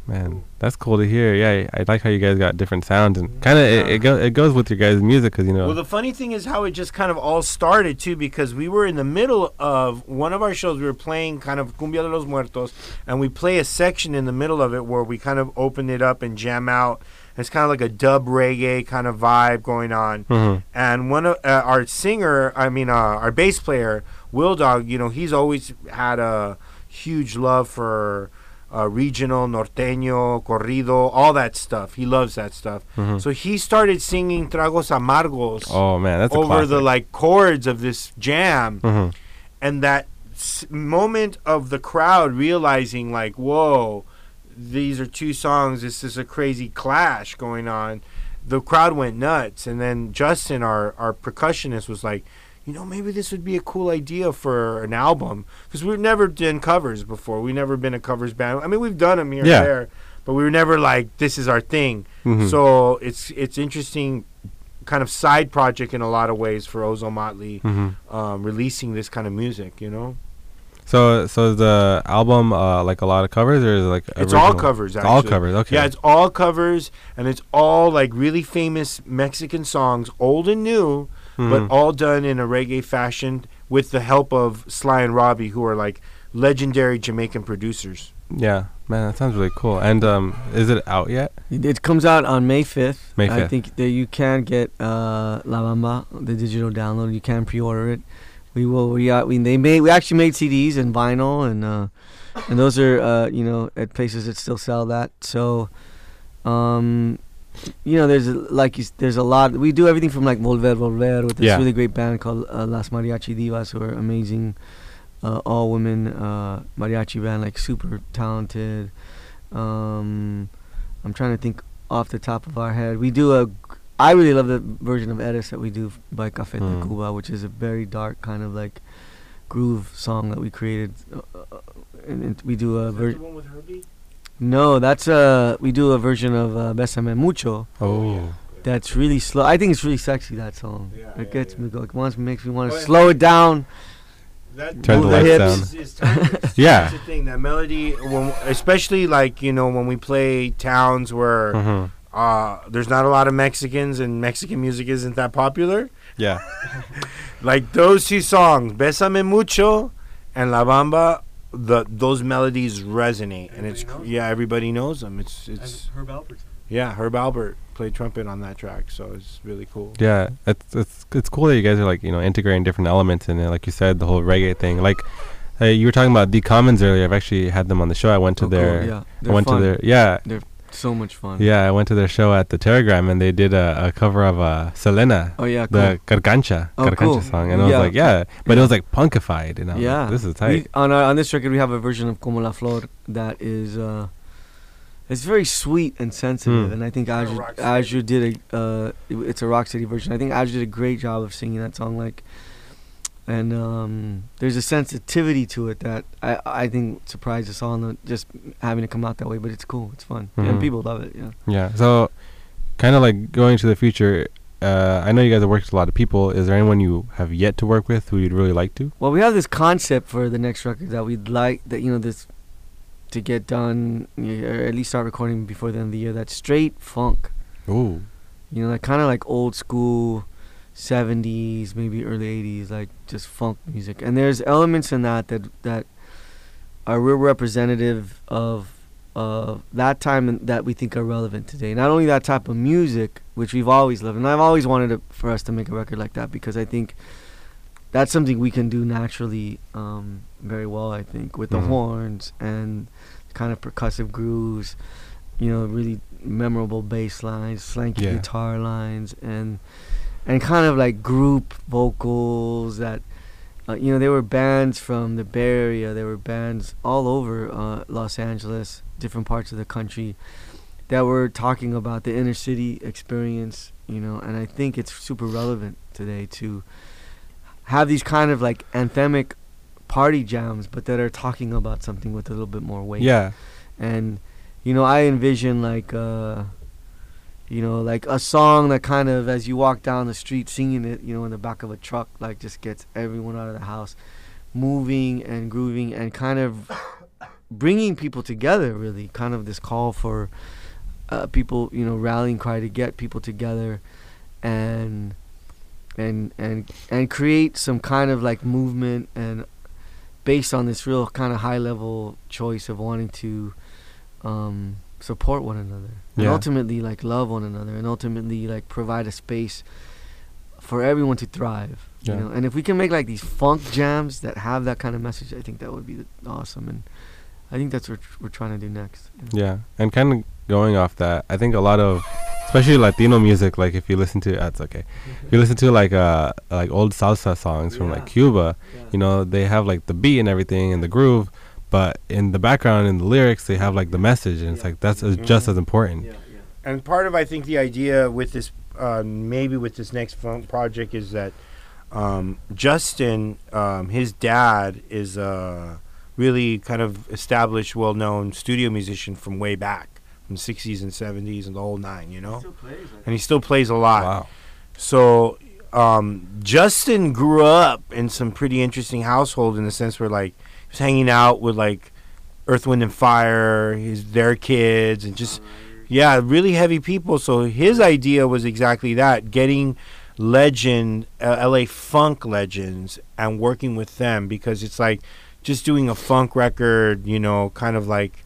A: Man, that's cool to hear. Yeah, I like how you guys got different sounds and kind of it,
C: Yeah.
A: it, go, it goes with your guys' music because you know.
C: Well, the funny thing is how it just kind of all started too, because we were in the middle of one of our shows. We were playing kind of Cumbia de los Muertos, and we play a section in the middle of it where we kind of open it up and jam out. It's kind of like a dub reggae kind of vibe going on.
A: Mhm.
C: And one of uh, our singer, I mean, uh, our bass player, Will Dog, you know, he's always had a huge love for uh, regional, norteño, corrido, all that stuff. He loves that stuff.
A: Mhm.
C: So he started singing Tragos Amargos
A: oh man, that's
C: over the like chords of this jam
A: Mhm.
C: and that s- moment of the crowd realizing like whoa these are two songs this is a crazy clash going on the crowd went nuts and then justin our our percussionist was like you know maybe this would be a cool idea for an album because we've never done covers before we've never been a covers band i mean we've done them here
A: Yeah.
C: and there but we were never like this is our thing
A: Mhm.
C: so it's it's interesting kind of side project in a lot of ways for Ozomatli
A: Mhm.
C: um, releasing this kind of music, you know?
A: So so is the album uh, like a lot of covers or is it like
C: It's all covers,
A: It's all covers. Okay.
C: Yeah, it's all covers and it's all like really famous Mexican songs, old and new,
A: Mhm.
C: but all done in a reggae fashion with the help of Sly and Robbie, who are like legendary Jamaican producers.
A: yeah, man, that sounds really cool. And um, is it out yet?
B: It, it comes out on May 5th.
A: May 5th.
B: I think that you can get uh, La Bamba, the digital download. You can pre-order it. We will. We, uh, we they made. We actually made CDs and vinyl, and uh, and those are uh, you know at places that still sell that. So, um, you know, there's a, like you, there's a lot. We do everything from like Volver Volver with this
A: Yeah.
B: really great band called uh, Las Mariachi Divas, who are amazing, uh, all women uh, mariachi band, like super talented. Um, I'm trying to think off the top of our head. We do a. I really love the version of Eres that we do by Café
A: Mm.
B: Cuba, which is a very dark kind of like groove song that we created. Uh, uh, and, and we do a version.
C: One with Herbie?
B: No, that's a we do a version of uh, Besame Mucho.
A: Oh. Yeah.
B: That's really slow. I think it's really sexy that song.
C: Yeah,
B: it
C: yeah,
B: gets
C: yeah.
B: me go. It wants makes me want
C: Oh,
B: to slow it down.
C: That
A: Turn
B: the
C: that
B: lights
C: is-
A: down.
C: is timeless. <laughs>
A: Yeah.
C: That's the thing. That melody, when, especially like you know when we play towns where
A: Mhm.
C: uh, there's not a lot of Mexicans and Mexican music isn't that popular.
A: Yeah. <laughs>
C: Like those two songs, "Besame Mucho" and "La Bamba," the those melodies resonate, and it's
D: knows
C: yeah, everybody knows them. It's it's
D: Herb Alpert.
C: yeah. Herb Alpert played trumpet on that track, so it's really cool.
A: Yeah, it's it's it's cool that you guys are like you know integrating different elements in it. Like you said, the whole reggae thing. Like uh, you were talking about the Commons earlier. I've actually had them on the show. I went to
B: Oh, cool,
A: their
B: yeah,
A: I
B: they're
A: went
B: fun.
A: to their yeah
B: so much fun.
A: yeah I went to their show at the Teragram and they did a, a cover of uh, Selena.
B: Oh yeah. Cool.
A: The Carcancha,
B: Oh,
A: Gargancha
B: cool.
A: song, and I was like, yeah, but
B: Yeah.
A: it was like punkified, and I was
B: yeah.
A: like, this is
B: We,
A: tight.
B: on our, on this record, we have a version of Como la Flor that is uh, it's very sweet and sensitive,
A: Mm.
B: and I think
C: Kinda Asdru,
B: Asdru did a uh, it- it's a rock city version. I think Asdru did a great job of singing that song, like, and um, there's a sensitivity to it that I I think surprised us all, and just having it come out that way. But it's cool, it's fun,
A: Mhm.
B: and people love it. Yeah.
A: Yeah, so kind of like going to the future. Uh, I know you guys have worked with a lot of people. Is there anyone you have yet to work with who you'd really like to?
B: Well, we have this concept for the next record that we'd like that you know this to get done, or at least start recording before the end of the year. That's straight funk.
A: Ooh,
B: You know, that kind of like old school, '70s, maybe early '80s, like just funk music. And there's elements in that that that are real representative of of that time that we think are relevant today. Not only that type of music, which we've always loved, and I've always wanted to, for us to make a record like that because I think that's something we can do naturally um, very well. I think with the
A: Mhm.
B: horns and kind of percussive grooves, you know, really memorable bass lines, slanky
A: Yeah.
B: guitar lines, and and kind of like group vocals that. Uh, you know, there were bands from the Bay Area. There were bands all over uh, Los Angeles, different parts of the country, that were talking about the inner city experience. You know, and I think it's super relevant today to have these kind of like anthemic party jams, but that are talking about something with a little bit more weight.
A: yeah,
B: And you know, I envision like uh you know, like a song that kind of as you walk down the street singing it, you know, in the back of a truck, like just gets everyone out of the house moving and grooving and kind of bringing people together really. Kind of this call for uh, people you know rallying cry to get people together and and and and create some kind of like movement and based on this real kind of high level choice of wanting to um, support one another and
A: Yeah.
B: ultimately like love one another and ultimately like provide a space for everyone to thrive
A: Yeah.
B: you know and if we can make like these funk jams that have that kind of message i think that would be awesome and I think that's what we're trying to do next.
A: Yeah, and kind of going off that, I think a lot of, especially Latino music, like if you listen to, that's okay. If you listen to like uh like old salsa songs from like Cuba,
B: Yeah.
A: you know, they have like the beat and everything and the groove, but in the background in the lyrics they have like the message, and it's
B: Yeah.
A: like that's as, just as important.
B: yeah, yeah.
C: and part of I think the idea with this uh, maybe with this next fun project is that um, Justin, um, his dad is a really kind of established, well-known studio musician from way back from the '60s and '70s and the whole nine, you know,
B: Still plays,
C: and he still plays a lot.
A: Wow.
C: So um, Justin grew up in some pretty interesting household in the sense where like he was hanging out with like Earth, Wind and Fire, his their kids, and just yeah, really heavy people. So his idea was exactly that: getting legend, uh, LA funk legends, and working with them because it's like just doing a funk record, you know, kind of like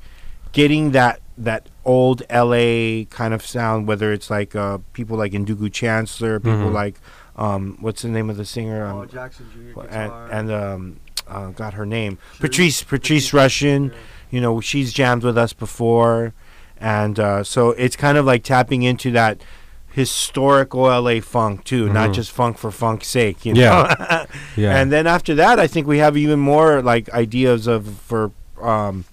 C: getting that that old LA kind of sound. Whether it's like uh, people like Ndugu Chancler, people
A: Mhm.
C: like um, what's the name of the singer?
B: Paul
C: Um,
B: Jackson Jr.
C: and and um, uh, got her name,
B: Patrice-
C: Patrice
B: Rushen
C: you know she's jammed with us before and uh, so it's kind of like tapping into that historical LA funk too not
A: Mhm.
C: just funk for funk's sake you know
A: Yeah. <laughs> Yeah.
C: and then after that I think we have even more like ideas of for um,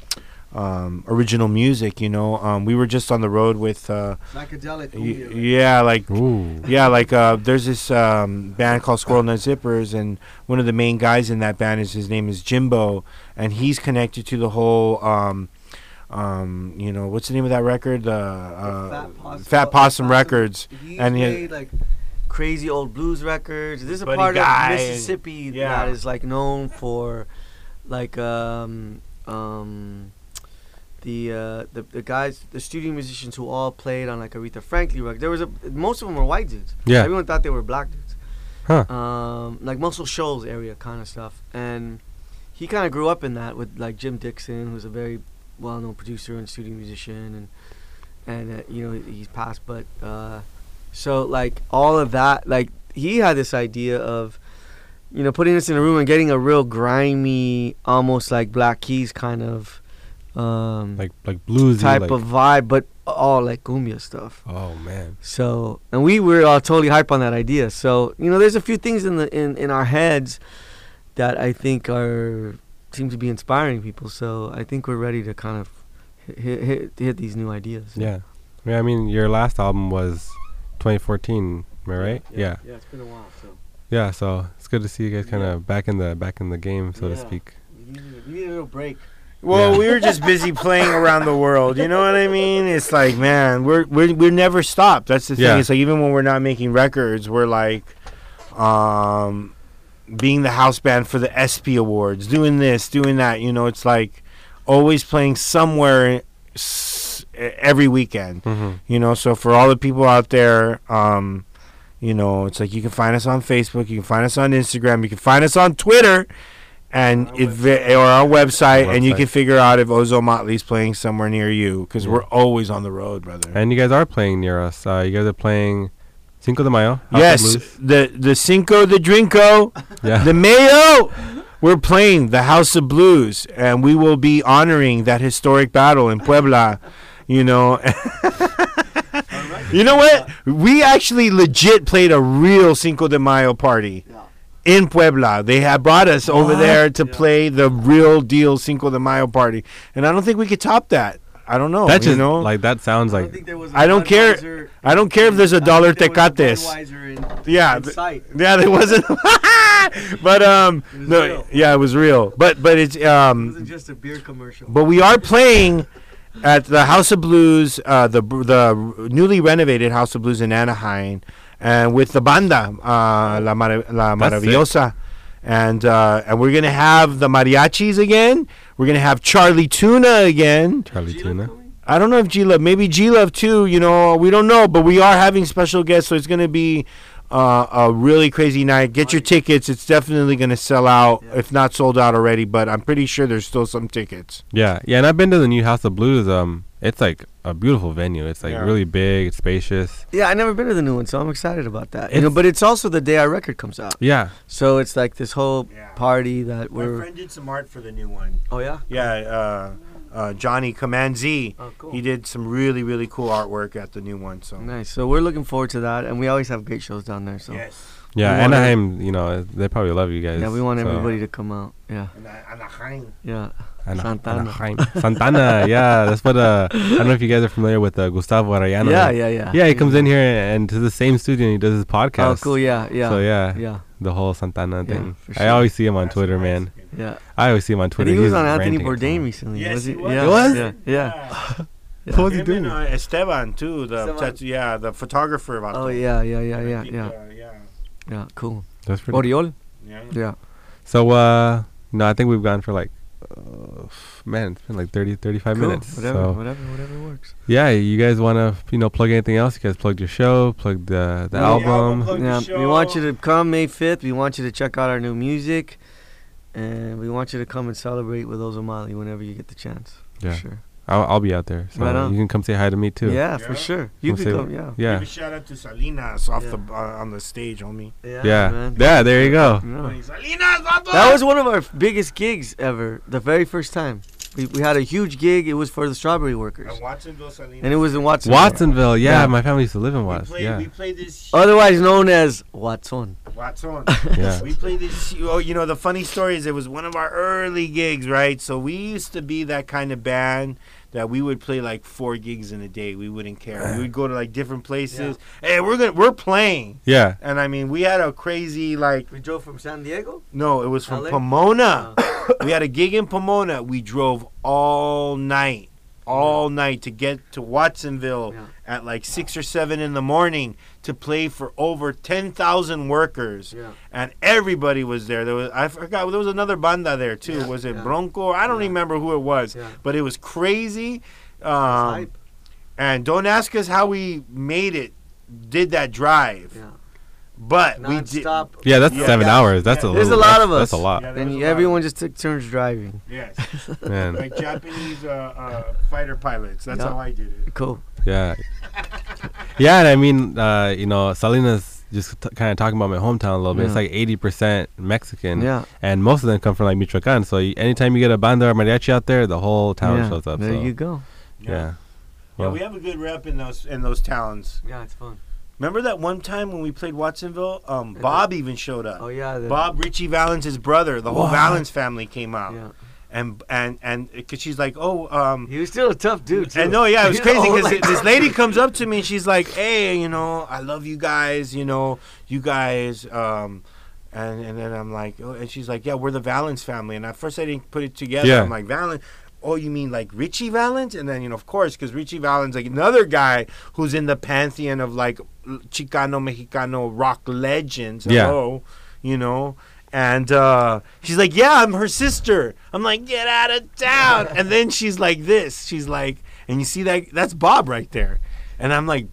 C: um, original music you know um, we were just on the road with uh,
B: Psychedelic.
C: y- yeah like
A: Ooh.
C: yeah, like uh, there's this um, band called Squirrel Nut Zippers, and one of the main guys in that band is his name is Jimbo, and he's connected to the whole, um, um, you know, what's the name of that record? The uh,
B: Fat Possum-
C: Fat Possum Records.
B: He's
C: and he-
B: made like crazy old blues records. This is a
C: Buddy
B: part
C: Guy
B: of
C: and-
B: Mississippi
C: yeah.
B: that is like known for, like um um, the uh the the guys the studio musicians who all played on like Aretha Franklin record. There was a most of them were white dudes.
A: Yeah.
B: Everyone thought they were black dudes.
A: Huh.
B: Um, like Muscle Shoals area kind of stuff, and he kind of grew up in that with like Jim Dickinson, who's a very well-known producer and studio musician, and and uh, you know he's passed, but uh, so like all of that, like he had this idea of, you know, putting us in a room and getting a real grimy, almost like Black Keys kind of um,
A: Like like bluesy.
B: type
A: like,
B: of vibe, but all like cumbia stuff.
A: Oh man.
B: So, and we were all totally hype on that idea. So, you know, there's a few things in the in, in our heads that I think are seem to be inspiring people. So, I think we're ready to kind of hit hit, hit these new ideas.
A: Yeah. Yeah. I mean, your last album was 2014. Am I right? Yeah.
B: Yeah, it's been a while. So,
A: Yeah. So it's good to see you guys kind of
B: Yeah.
A: back in the back in the game, so to speak.
B: we need, a, we need a little break.
C: Well,
A: Yeah.
C: we were just busy playing around the world. You know what I mean? It's like, man, we're we're we're never stopped. That's the thing.
A: Yeah.
C: It's like even when we're not making records, we're like, um, being the house band for the SP Awards, doing this, doing that. You know, it's like always playing somewhere every weekend.
A: Mm-hmm.
C: You know, so for all the people out there, um, you know, it's like you can find us on Facebook, you can find us on Instagram, you can find us on Twitter, and
B: Our
C: if or our website,
A: Our
C: and you
A: website.
C: can figure out if Ozomatli's playing somewhere near you because
A: Yeah.
C: we're always on the road, brother.
A: And you guys are playing near us. Uh, you guys are playing Cinco de Mayo. House of
C: yes,
A: Blues.
C: the the Cinco, the Drinko,
A: Yeah.
C: the Mayo. We're playing the House of Blues, and we will be honoring that historic battle in Puebla. You know, <laughs> you know what? We actually legit played a real Cinco de Mayo party
B: Yeah.
C: In Puebla. They had brought us over
A: What?
C: there to
B: Yeah.
C: play the real deal Cinco de Mayo party, and I don't think we could top that. I don't know.
A: That
C: you
A: just
C: know,
A: like that sounds
B: I don't
A: like
B: think there was.
C: I don't care- I don't care if there's a dollar
B: think there was a
C: tecates. Yeah,
B: in
C: th-
B: sight.
C: Yeah, there wasn't. <laughs> but um,
B: It was
C: no,
B: real.
C: yeah, it was real. But but it's um.
B: It wasn't just a beer commercial.
C: but we are playing at the House of Blues, uh, the the newly renovated House of Blues in Anaheim, and with the banda, uh, La, Mar- La Maravillosa, and uh, and we're gonna have the mariachis again. We're gonna have Charlie Tuna again.
A: Charlie
B: Gila
A: Tuna.
B: coming?
C: I don't know if G Love, maybe G Love too. You know, we don't know, but we are having special guests, so it's gonna be uh, a really crazy night. Get your tickets; it's definitely gonna sell out,
B: Yeah.
C: if not sold out already. But I'm pretty sure there's still some tickets.
A: Yeah, yeah, and I've been to the new House of Blues. Um, it's like a beautiful venue. It's like
C: Yeah.
A: really big, it's spacious.
B: Yeah, I never been to the new one, so I'm excited about that. You know,
A: It's-
B: but it's also the day our record comes out,
A: Yeah,
B: so it's like this whole
C: Yeah.
B: party that we're.
C: Friend did some art for the new one.
B: Oh yeah.
C: Yeah, uh, uh, Johnny Command Z.
B: Oh, cool.
C: He did some really really cool artwork at the new one. So
B: Nice. So we're looking forward to that, and we always have great shows down there. So
C: yes.
A: Yeah,
B: We
A: Anaheim. You know, they probably love you guys.
B: yeah, we want
A: so-
B: everybody to come out. Yeah,
C: Anaheim.
B: yeah.
A: Ana-
B: Santana.
A: Anaheim. Santana. Yeah, that's what. Uh, I don't know if you guys are familiar with uh, Gustavo Arellano.
B: Yeah, yeah, yeah.
A: Yeah, he comes in here and to the same studio and he does his podcast.
B: Oh, cool. Yeah, yeah.
A: So yeah,
B: yeah,
A: the whole Santana
B: Yeah,
A: thing. I always see him on Twitter, man.
B: yeah.
A: I always see him on Twitter.
B: think he was
A: He's
B: on Anthony Bourdain recently.
C: Yes,
B: was he?
C: he was.
B: Yeah,
A: He was?
B: Yeah, yeah. <laughs>
A: What was he doing?
C: and, uh, Estevan too, the
B: Estevan.
C: tattoo, yeah, the photographer. About
B: Oh yeah, yeah, yeah, yeah, yeah,
C: yeah,
B: yeah. Cool.
A: That's pretty.
B: Oriol.
C: yeah.
B: Yeah.
A: So uh, no, I think we've gone for like, uh, man, it's been like 30, 35
B: Cool.
A: minutes.
B: Whatever,
A: So
B: whatever, whatever works.
A: yeah, you guys want to you know plug anything else? You guys plugged your show, plugged the the
B: Yeah,
A: album.
C: Plug the
B: Yeah, we want you to come May fifth. We want you to check out our new music, and we want you to come and celebrate with Ozomatli whenever you get the chance.
A: Yeah.
B: For sure.
A: I'll, I'll be out there, so
B: Right
A: you can come say hi to me too.
B: Yeah,
C: Yeah.
B: for sure. You
A: Come
B: could
A: say-
B: come. Yeah.
A: yeah,
C: Give a shout out to Salinas off
B: Yeah.
C: the uh, on the stage, homie.
B: Yeah.
A: yeah,
B: man.
A: yeah. There you go.
B: Yeah.
C: Salinas!
B: That was one of our biggest gigs ever. The very first time. We, we had a huge gig. It was for the strawberry workers,
C: At Watsonville, Salinas.
B: and it was in Watson.
A: Watsonville. Yeah,
B: Yeah.
A: my family used to live in
C: we
A: Watts.
C: played,
A: Yeah,
C: we played this.
B: Otherwise known as Watson.
C: Watson. <laughs>
A: yeah. <laughs>
C: We played this. Oh, you know the funny story is it was one of our early gigs, right? So we used to be that kind of band that we would play like four gigs in a day. We wouldn't care. We would go to like different places. Hey, we're gonna we're playing,
A: Yeah.
C: and I mean we had a crazy like
B: We drove from San Diego.
C: no, it was from
B: LA?
C: Pomona. Oh. <coughs> we had a gig in Pomona. We drove all night, all night to get to Watsonville
B: Yeah.
C: at like six or seven in the morning to play for over ten thousand workers
B: Yeah.
C: and everybody was there. There was I forgot there was another banda there too.
B: Yeah,
C: was it
B: yeah.
C: Bronco? I don't
B: Yeah.
C: remember who it was,
B: Yeah.
C: but it was crazy. Um,
B: hype.
C: and don't ask us how we made it, did that drive,
B: Yeah.
C: but we did.
A: Yeah, that's
C: Yeah.
A: seven
C: Yeah.
A: hours. That's
C: Yeah.
A: a
B: There's a lot of us.
A: That's a lot,
C: Yeah,
B: And
C: a lot.
B: everyone just took turns driving.
C: Yes, <laughs>
A: man.
C: like Japanese uh, uh, fighter pilots. That's
B: Yeah.
C: how I did it.
B: Cool.
A: Yeah. <laughs> <laughs> Yeah, and I mean, uh, you know, Salinas just t- kind of talking about my hometown a little bit. It's like eighty percent Mexican,
B: Yeah.
A: and most of them come from like Michoacan. So y- anytime you get a banda or mariachi out there, the whole town
B: yeah.
A: shows up.
B: There
A: so,
B: you go.
A: Yeah.
C: Yeah,
A: Well,
C: we have a good rep in those in those towns.
B: Yeah, it's fun.
C: Remember that one time when we played Watsonville? Um, Bob even showed up.
B: Oh yeah.
C: Bob Ritchie Valens' brother, the whole
A: What?
C: Valens family came out,
B: Yeah.
C: And and and because she's like, oh, um,
B: He was still a tough dude. Too.
C: and no, yeah, it was <laughs> crazy because
B: like-
C: this lady comes up to me and she's like, hey, you know, I love you guys, you know, you guys, um. And, and then I'm like, oh, and she's like, yeah, we're the Valens family. And at first I didn't put it together.
A: Yeah.
C: I'm like, Valens, oh, you mean like Ritchie Valens? And then, you know, of course, because Ritchie Valens, like another guy who's in the pantheon of like Chicano, Mexicano rock legends.
A: Yeah.
C: You know? And uh, she's like, yeah, I'm her sister. I'm like, get out of town. and then she's like this. She's like, and you see that? That's Bob right there. And I'm like,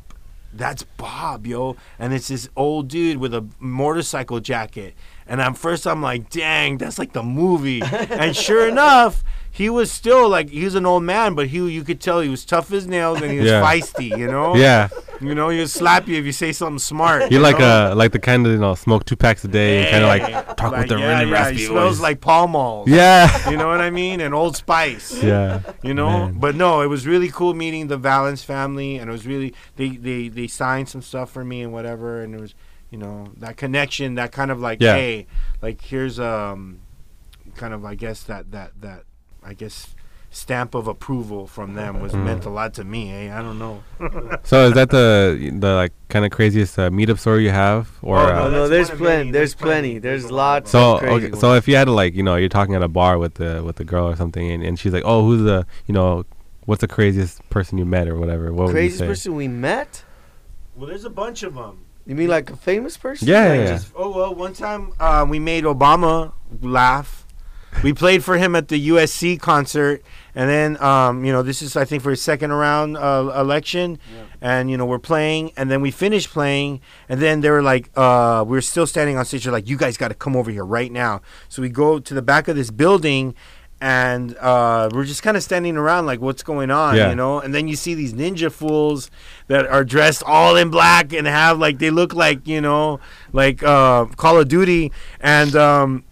C: that's Bob, yo. And it's this old dude with a motorcycle jacket. And I'm first I'm like, dang, that's like the movie. and sure enough, he was still like he was an old man, but he you could tell he was tough as nails and he was
A: Yeah.
C: feisty, you know?
A: yeah,
C: You know, he'll slap you if you say something smart.
A: you like
C: know?
A: uh like the kind of you know smoke two packs a day, and kind of like talk with the
C: yeah,
A: really
C: yeah,
A: raspy
C: He smells like Pall Malls.
A: yeah,
C: You know what I mean? And Old Spice.
A: yeah,
C: You know,
A: Man.
C: but no, it was really cool meeting the Valens family, and it was really they they they signed some stuff for me and whatever, and it was you know that connection, that kind of like
A: Yeah.
C: hey, like here's um, kind of I guess that that that I guess stamp of approval from them was
A: Mm.
C: meant a lot to me. Eh? I don't know. <laughs>
A: So is that the the like kind of craziest uh, meetup story you have, or
C: Oh,
A: uh,
B: No,
C: that's
B: no, there's
C: one
B: plenty. There's
C: There's plenty.
B: plenty. There's
C: There's a lot of
B: lots.
A: So
B: of crazy
A: okay, so if you had to like you know you're talking at a bar with the with the girl or something and, and she's like oh who's the you know what's the craziest person you met or whatever what
B: craziest
A: would you say?
B: person we met?
C: Well, there's a bunch of them.
B: You mean like a famous person?
A: Yeah,
C: Like
A: yeah,
C: just- oh well, one time uh, we made Obama laugh. We played for him at the USC concert, and then um, you know this is I think for his second round uh, election, and you know we're playing, and then we finished playing, and then they were like, uh, we are still standing on stage. They're like, you guys got to come over here right now. So we go to the back of this building. And uh, we're just kind of standing around, like, what's going on,
A: Yeah.
C: you know? And then you see these ninja fools that are dressed all in black and have like they look like you know like uh, Call of Duty and um,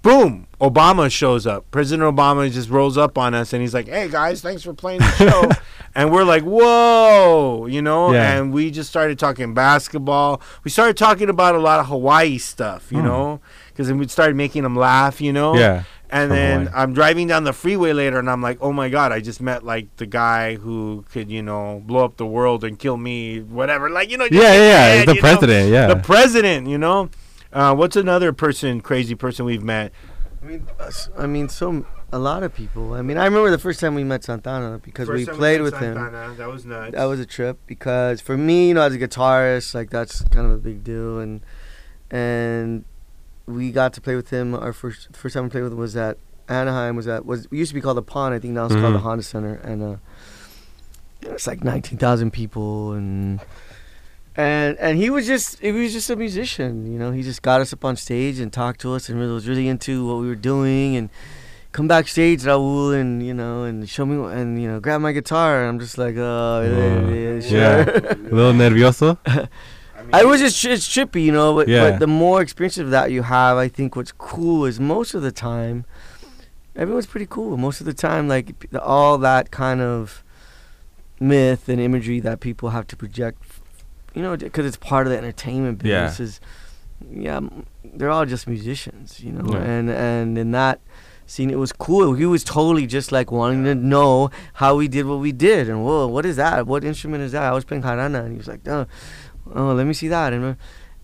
C: boom Obama shows up. President Obama just rolls up on us and he's like, "Hey guys, thanks for playing the show." <laughs> and we're like, "Whoa!" You know.
A: Yeah.
C: And we just started talking basketball. We started talking about a lot of Hawaii stuff. You
A: Hmm.
C: know, because then we started making them laugh. You know.
A: Yeah.
C: And then
A: Hawaii.
C: I'm driving down the freeway later, and I'm like, "Oh my god, I just met like the guy who could, you know, blow up the world and kill me, whatever." Like, you know,
A: Yeah, yeah, yeah. The
C: you know?
A: president. Yeah.
C: the president. You know, uh, what's another person, crazy person we've met?
B: I mean, us- I mean, so a lot of people. I mean, I remember the first time we met Santana because we played with him.
C: That was nuts.
B: That was a trip because for me, you know, as a guitarist, like that's kind of a big deal, and and we got to play with him. Our first first time we played with him was at Anaheim. Was at was it used to be called the Pond. I think now it's called the. Honda Center, and uh, it's like nineteen thousand people, and and and he was just he was just a musician. You know, he just got us up on stage and talked to us, and really was really into what we were doing, and come backstage, Raul, and you know, and show me and you know, grab my guitar. And I'm just like, oh, yeah, yeah, sure.
A: Yeah. A little nervioso. <laughs>
B: I was just it's trippy, you know. But,
A: Yeah.
B: but the more experience of that you have, I think what's cool is most of the time, everyone's pretty cool. Most of the time, like all that kind of myth and imagery that people have to project, you know, because it's part of the entertainment
A: Yeah.
B: business. Is yeah, they're all just musicians, you know.
A: Yeah.
B: And and in that scene, it was cool. He was totally just like wanting to know how we did what we did, and whoa, what is that? What instrument is that? I was playing jarana, and he was like, oh, oh let me see that, and. uh,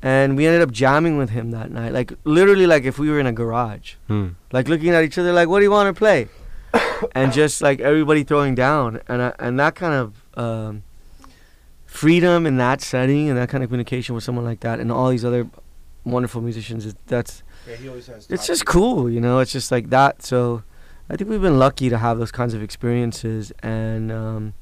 B: And we ended up jamming with him that night, like literally, like if we were in a garage
A: Hmm.
B: like looking at each other like what do you want to play <coughs> and just like everybody throwing down and I, and that kind of um, freedom in that setting and that kind of communication with someone like that and all these other wonderful musicians is, that's
C: Yeah, he always has
B: it's just cool you know it's just like that so i think we've been lucky to have those kinds of experiences and um,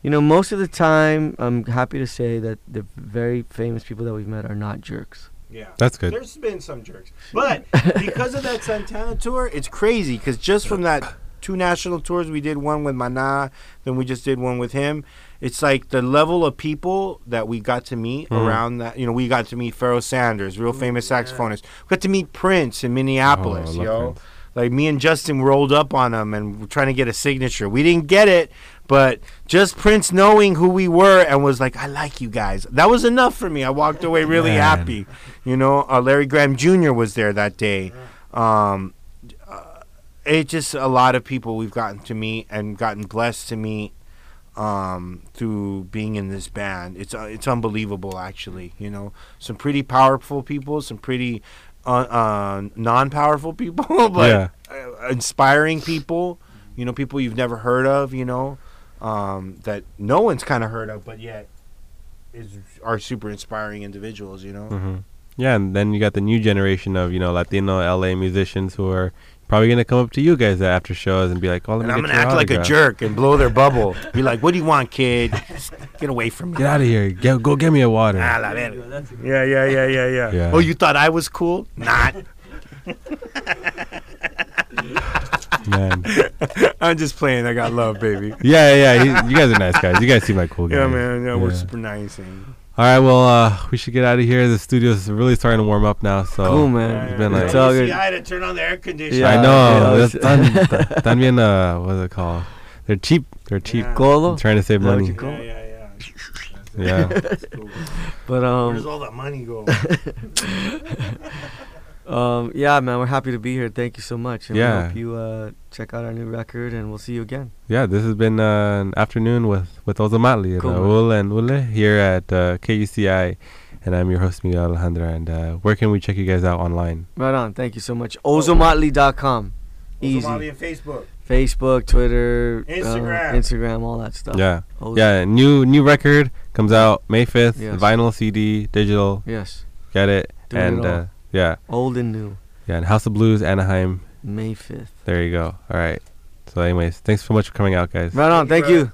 B: you know most of the time i'm happy to say that the very famous people that we've met are not jerks
C: Yeah.
A: That's good.
C: There's been some jerks, but because of that Santana tour, it's crazy. Because just from that two national tours, we did one with Mana, then we just did one with him. It's like the level of people that we got to meet
A: Mhm.
C: around that. You know, we got to meet Pharoah Sanders, real famous saxophonist. We got to meet Prince in Minneapolis,
A: Oh, I
C: yo.
A: Prince.
C: Like me and Justin rolled up on him and we're trying to get a signature. We didn't get it, but just Prince knowing who we were and was like, "I like you guys." That was enough for me. I walked away really
A: Man.
C: happy. You know, uh, Larry Graham Jr. was there that day. Um, uh, it just a lot of people we've gotten to meet and gotten blessed to meet um, through being in this band. It's uh, it's unbelievable, actually. You know, some pretty powerful people, some pretty uh, uh, non-powerful people, <laughs> but
A: Yeah.
C: uh, inspiring people. You know, people you've never heard of. You know, um, that no one's kind of heard of, but yet is are super inspiring individuals. You know.
A: hmm Yeah, and then you got the new generation of you know Latino LA musicians who are probably gonna come up to you guys after shows and be like, "Oh, let
C: And I'm gonna act like a jerk and blow their bubble. Be like, "What do you want, kid? Just Get away from me."
A: Get out of here! Get, go get me a water."
C: Ah, la verga. Yeah, yeah, yeah, yeah, yeah, <laughs>
A: Yeah.
C: Oh, you thought I was cool? Not. <laughs>
A: Man. <laughs>
C: I'm just playing. I got love, baby.
A: Yeah, yeah. yeah. He, you guys are nice guys. You guys seem like cool guys.
C: Yeah, man. Yeah, we're super nice. And
A: All right, well, uh, we should get out of here. The studio's really starting to warm up now. So
B: Cool, man.
A: It's been like-
B: It's all good.
C: I had to turn on the air conditioner.
B: Yeah.
A: I know.
B: yeah,
A: that's <laughs> done. Done uh, what's it called? They're cheap. They're cheap.
C: Yeah.
A: I'm trying to save
B: Is that what
A: money.
C: Yeah, yeah, yeah.
A: Yeah.
C: Cool.
B: But
C: Where's
B: um,
C: all the money go? <laughs>
B: um, yeah, man, we're happy to be here. Thank you so much. And
A: Yeah.
B: we hope you uh, check out our new record, and we'll see you again.
A: Yeah, this has been uh, an afternoon with with Ozomatli,
B: Cool, man.
A: Raul and Ule here at uh, KUCI, and I'm your host Miguel Alejandro. And uh, where can we check you guys out online?
B: Right on. Thank you so much. Ozomatli.com. Easy.
C: Somali and Facebook.
B: Facebook, Twitter, uh,
C: Instagram.
B: Instagram, all that stuff.
A: Yeah,
B: Ozo-
A: yeah. New new record comes out May fifth.
B: Yes.
A: Vinyl, CD, digital.
B: Yes.
A: Get it.
B: Doing it
A: and
B: all.
A: Yeah,
B: Old and new.
A: yeah. And House of Blues, Anaheim.
B: May 5th.
A: There you go. All right. So, anyways, thanks so much for coming out, guys.
B: Right on.
C: Thank
B: Thank
C: you,
B: you.